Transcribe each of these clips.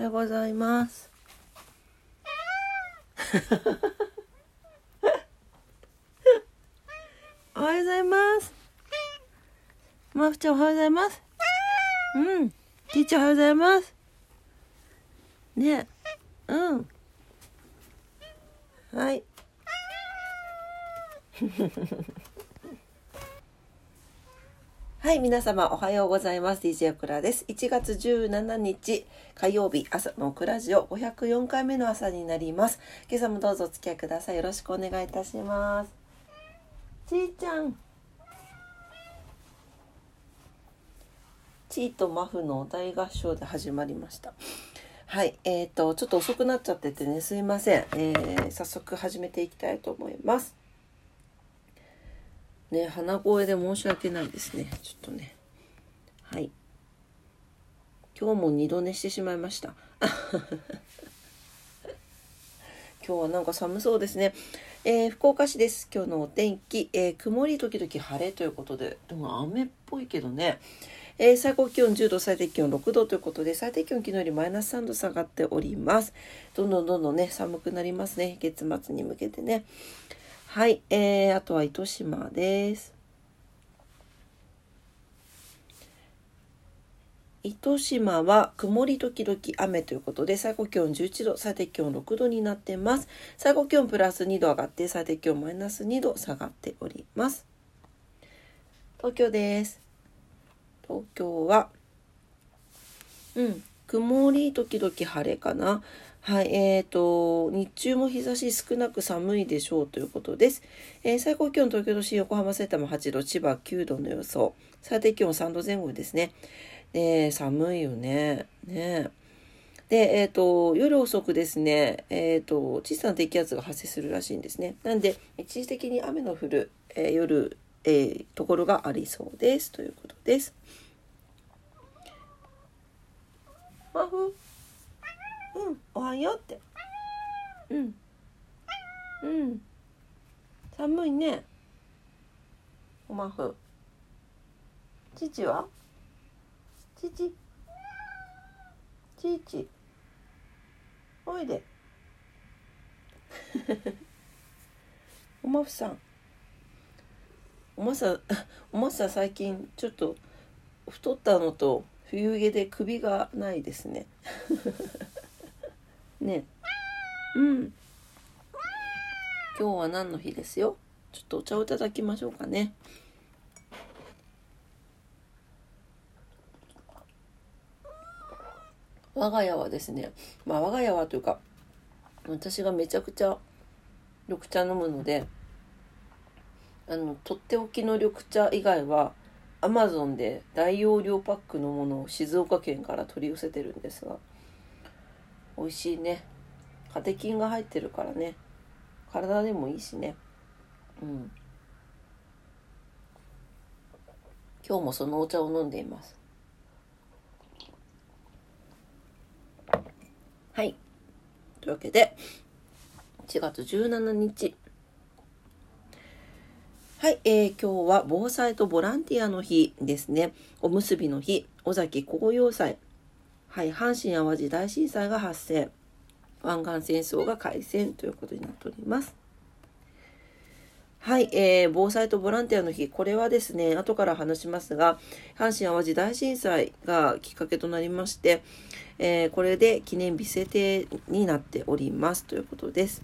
おはようございます。おはようございます。まふちゃんおはようございます。うん。ティーチャーおはようございます。ねうん。はい。はい、皆様おはようございます。DJ クラです。1月17日火曜日朝のクラジオ504回目の朝になります。今朝もどうぞお付き合いください。よろしくお願いいたします。ちーちゃん。チーとマフの大合唱で始まりました。はい、えっ、ー、とちょっと遅くなっちゃっててねすいません、えー、早速始めていきたいと思います。ね鼻声で申し訳ないですね。ちょっとね。はい。今日も二度寝してしまいました。今日はなんか寒そうですね、えー、福岡市です。今日のお天気、えー、曇り時々晴れということで。でも雨っぽいけどね。えー、最高気温10度、最低気温6度ということで、最低気温昨日よりマイナス3度下がっております。どんどんどんどんね、寒くなりますね。月末に向けてね。はい、えー、あとは糸島です。糸島は曇り時々雨ということで最高気温11度最低気温6度になってます。最高気温プラス2度上がって最低気温マイナス2度下がっております。東京です。東京はうん曇り時々晴れかな。はい、えーと、日中も日差し少なく寒いでしょうということです。えー、最高気温東京都心、横浜、埼玉8度、千葉9度の予想。最低気温3度前後ですね。で、寒いよね。ね。で、えっ、ー、と、夜遅くですね、えっ、ー、と、小さな低気圧が発生するらしいんですね。なんで、一時的に雨の降る、えー、夜、えー、ところがありそうです。ということです。うん、おはようって。うん。うん。寒いね。おまふ。父は？父？父。おいで。おまふさん。おまさ、おまさ最近ちょっと太ったのと冬毛で首がないですね。ね。うん。今日は何の日ですよ？ちょっとお茶をいただきましょうかね。我が家はですねまあ我が家はというか私がめちゃくちゃ緑茶飲むのであのとっておきの緑茶以外はアマゾンで大容量パックのものを静岡県から取り寄せてるんですが美味しいね。カテキンが入ってるからね。体でもいいしね。うん。今日もそのお茶を飲んでいます。はい。というわけで1月17日。はい、えー、今日は防災とボランティアの日ですね。おむすびの日。尾崎紅葉祭。はい、阪神・淡路大震災が発生湾岸戦争が開戦ということになっております。はい、えー、防災とボランティアの日これはですね後から話しますが阪神・淡路大震災がきっかけとなりまして、えー、これで記念日制定になっておりますということです。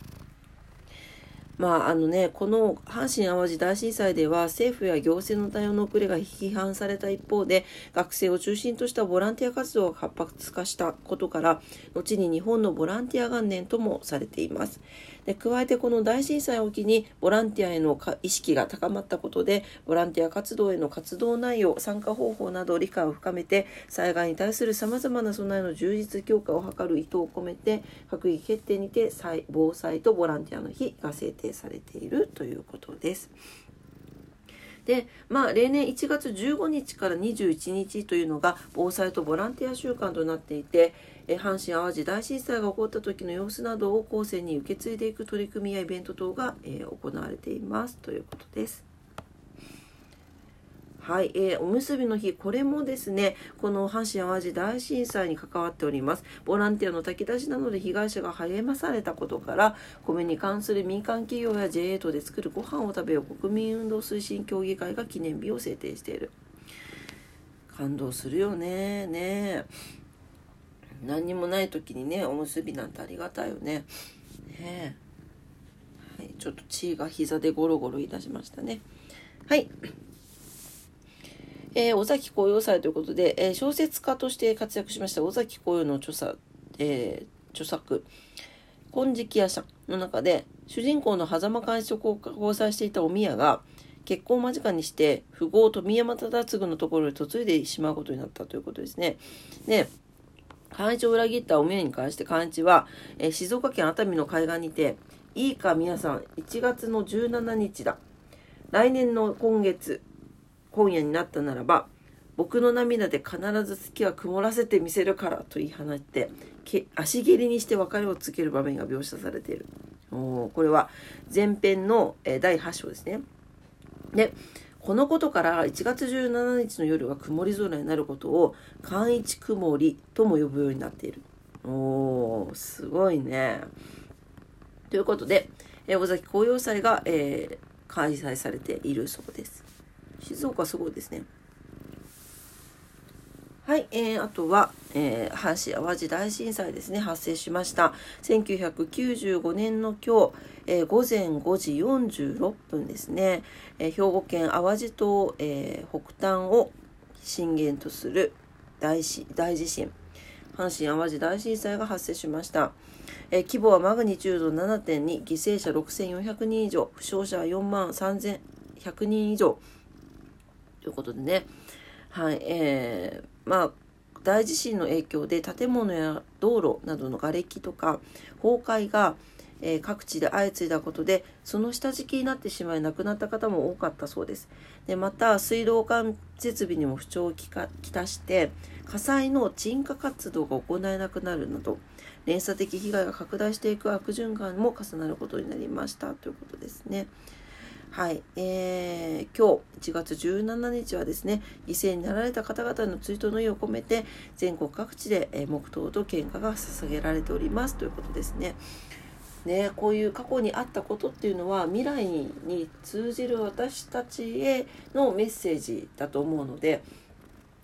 まああのね、この阪神・淡路大震災では政府や行政の対応の遅れが批判された一方で学生を中心としたボランティア活動が活発化したことから後に日本のボランティア元年ともされています。で加えてこの大震災を機にボランティアへの意識が高まったことでボランティア活動への活動内容参加方法など理解を深めて災害に対するさまざまな備えの充実強化を図る意図を込めて閣議決定にて防災とボランティアの日が制定されているということです。でまあ例年1月15日から21日というのが防災とボランティア週間となっていて阪神・淡路大震災が起こった時の様子などを後世に受け継いでいく取り組みやイベント等が、え、行われていますということです。はい、えー、おむすびの日、これもですね、この阪神・淡路大震災に関わっております。ボランティアの炊き出しなどで被害者が励まされたことから、米に関する民間企業や JA 等で作るご飯を食べよう国民運動推進協議会が記念日を制定している。感動するよね。ね何にもない時にね、おむすびなんてありがたいよね。ねはい、ちょっと血が膝でゴロゴロい出しましたね。はい。えー、尾崎紅葉祭ということで、えー、小説家として活躍しました尾崎紅葉の著作、えー、著作、金色夜叉の中で、主人公の狭間寛一と交際していたお宮が、結婚間近にして、富豪富山忠次のところに嫁いでしまうことになったということですね。で、寛一を裏切ったお宮に関して寛一は、えー、静岡県熱海の海岸にて、いいか皆さん、1月の17日だ。来年の今月、今夜になったならば僕の涙で必ず月は曇らせてみせるからと言い放って足蹴りにして別れを告げる場面が描写されている。おこれは前編の、え第8章ですね。でこのことから1月17日の夜は曇り空になることを寒一曇りとも呼ぶようになっている。おーすごいね。ということで、え尾崎紅葉祭が、えー、開催されているそうです。静岡すごいですね。はい、えー、あとは、えー、阪神・淡路大震災ですね、発生しました。1995年の今日、えー、午前5時46分ですね、えー、兵庫県淡路島、えー、北端を震源とする大大地震、阪神・淡路大震災が発生しました。えー、規模はマグニチュード7.2、犠牲者6400人以上、負傷者は4万3100人以上、ということでね、はい、えー、まあ、大地震の影響で建物や道路などの瓦礫とか崩壊が、えー、各地で相次いだことでその下敷きになってしまい亡くなった方も多かったそうです。でまた水道管設備にも不調をきたして火災の鎮火活動が行えなくなるなど連鎖的被害が拡大していく悪循環も重なることになりましたということですね。はい、えー、今日1月17日はですね、犠牲になられた方々の追悼の意を込めて、全国各地で、え黙祷と献花が捧げられておりますということですね。ね、こういう過去にあったことっていうのは未来に通じる私たちへのメッセージだと思うので、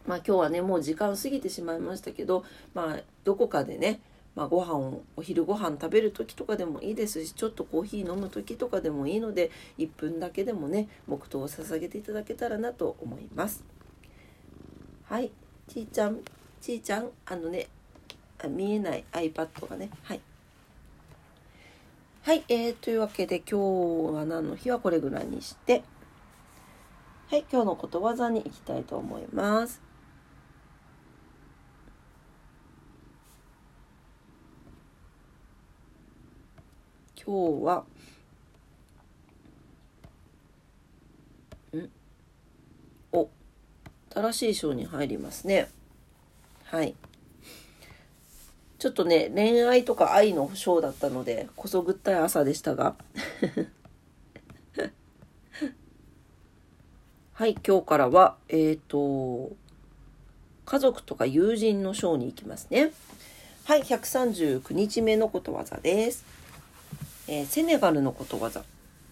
まあ今日はね、もう時間過ぎてしまいましたけど、まあどこかでね、まあ、ご飯をお昼ご飯食べる時とかでもいいですしちょっとコーヒー飲む時とかでもいいので1分だけでもね黙祷を捧げていただけたらなと思います。はい。ちーちゃんちーちゃんあのね見えない iPad がね。はい。はい、えー、というわけで今日は何の日はこれぐらいにして。はい今日のことわざに行きたいと思います。今日はん？お。新しい章に入りますね。はい。ちょっとね恋愛とか愛の章だったのでこそぐったい朝でしたが。はい今日からはえっ、ー、と家族とか友人の章に行きますね。はい139日目のことわざです。えー、セネガルのことわざ。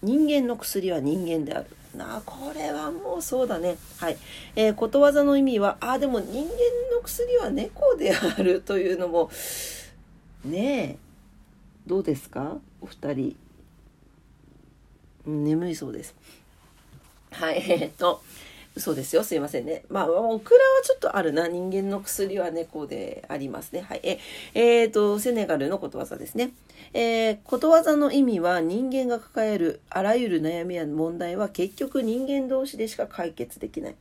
人間の薬は人間である。なあ、これはもうそうだね。はい。えー、ことわざの意味は、あ、でも人間の薬は猫であるというのも、ねえ、どうですか？お二人。眠いそうです。はい、えー、っと、嘘ですよ。すいませんね。まあ、オクラはちょっとあるな。人間の薬は猫でありますね。はい。え、えー、と、セネガルのことわざですね。えー、ことわざの意味は人間が抱えるあらゆる悩みや問題は結局人間同士でしか解決できない。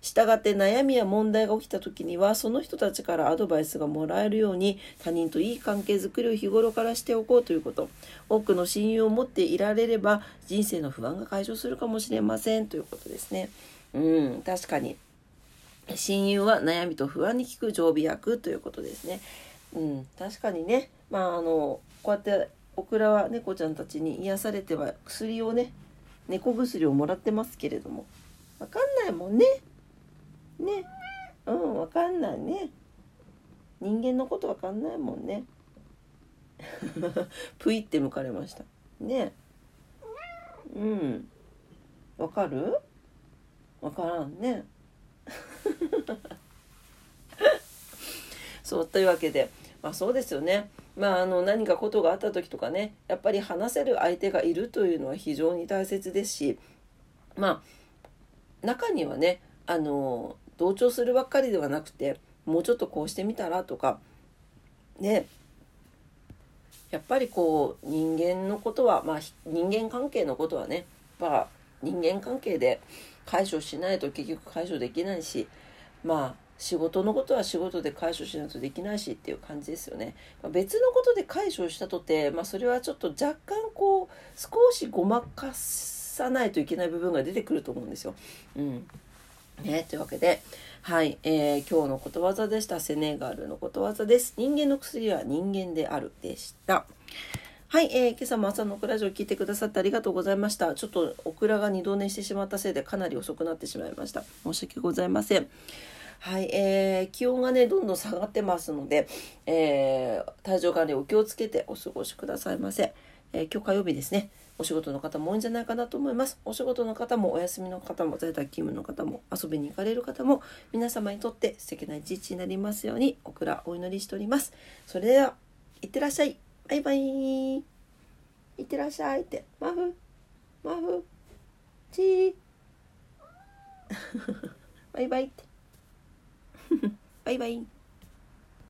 したがって悩みや問題が起きた時にはその人たちからアドバイスがもらえるように他人といい関係づくりを日頃からしておこうということ多くの親友を持っていられれば人生の不安が解消するかもしれませんということですね。うん、確かに。親友は悩みと不安に効く常備薬ということですね。うん、確かにね、まああの、こうやってオクラは猫ちゃんたちに癒されては薬をね、猫薬をもらってますけれども、わかんないもんね。ね。うんわかんないね。人間のことわかんないもんね。ぷいって向かれました。ね。うん。わかる？わからんね。そうというわけでまあそうですよね。まあ、あの何かことがあった時とかねやっぱり話せる相手がいるというのは非常に大切ですしまあ中にはねあの同調するばっかりではなくてもうちょっとこうしてみたらとかねやっぱりこう人間のことはまあ人間関係のことはねやっぱ人間関係で解消しないと結局解消できないしまあ仕事のことは仕事で解消しないとできないしっていう感じですよね。別のことで解消したとて、まあ、それはちょっと若干こう少しごまかさないといけない部分が出てくると思うんですよ。うんね、というわけで、はい、えー、今日のことわざでした。セネガルのことわざです。人間の薬は人間であるでした。はい、えー、今朝も朝のオクラジオを聞いてくださってありがとうございました。ちょっとオクラが二度寝してしまったせいでかなり遅くなってしまいました。申し訳ございません。はい、えー、気温がね、どんどん下がってますので、えー、体調管理お気をつけてお過ごしくださいませ。えー、今日火曜日ですね。お仕事の方も多いんじゃないかなと思います。お仕事の方もお休みの方も在宅勤務の方も遊びに行かれる方も皆様にとって素敵な一日になりますようにオクラお祈りしております。それでは、いってらっしゃい。バイバイ。いってらっしゃいって。マフ、マフ、チー。バイバイって。バイバイ。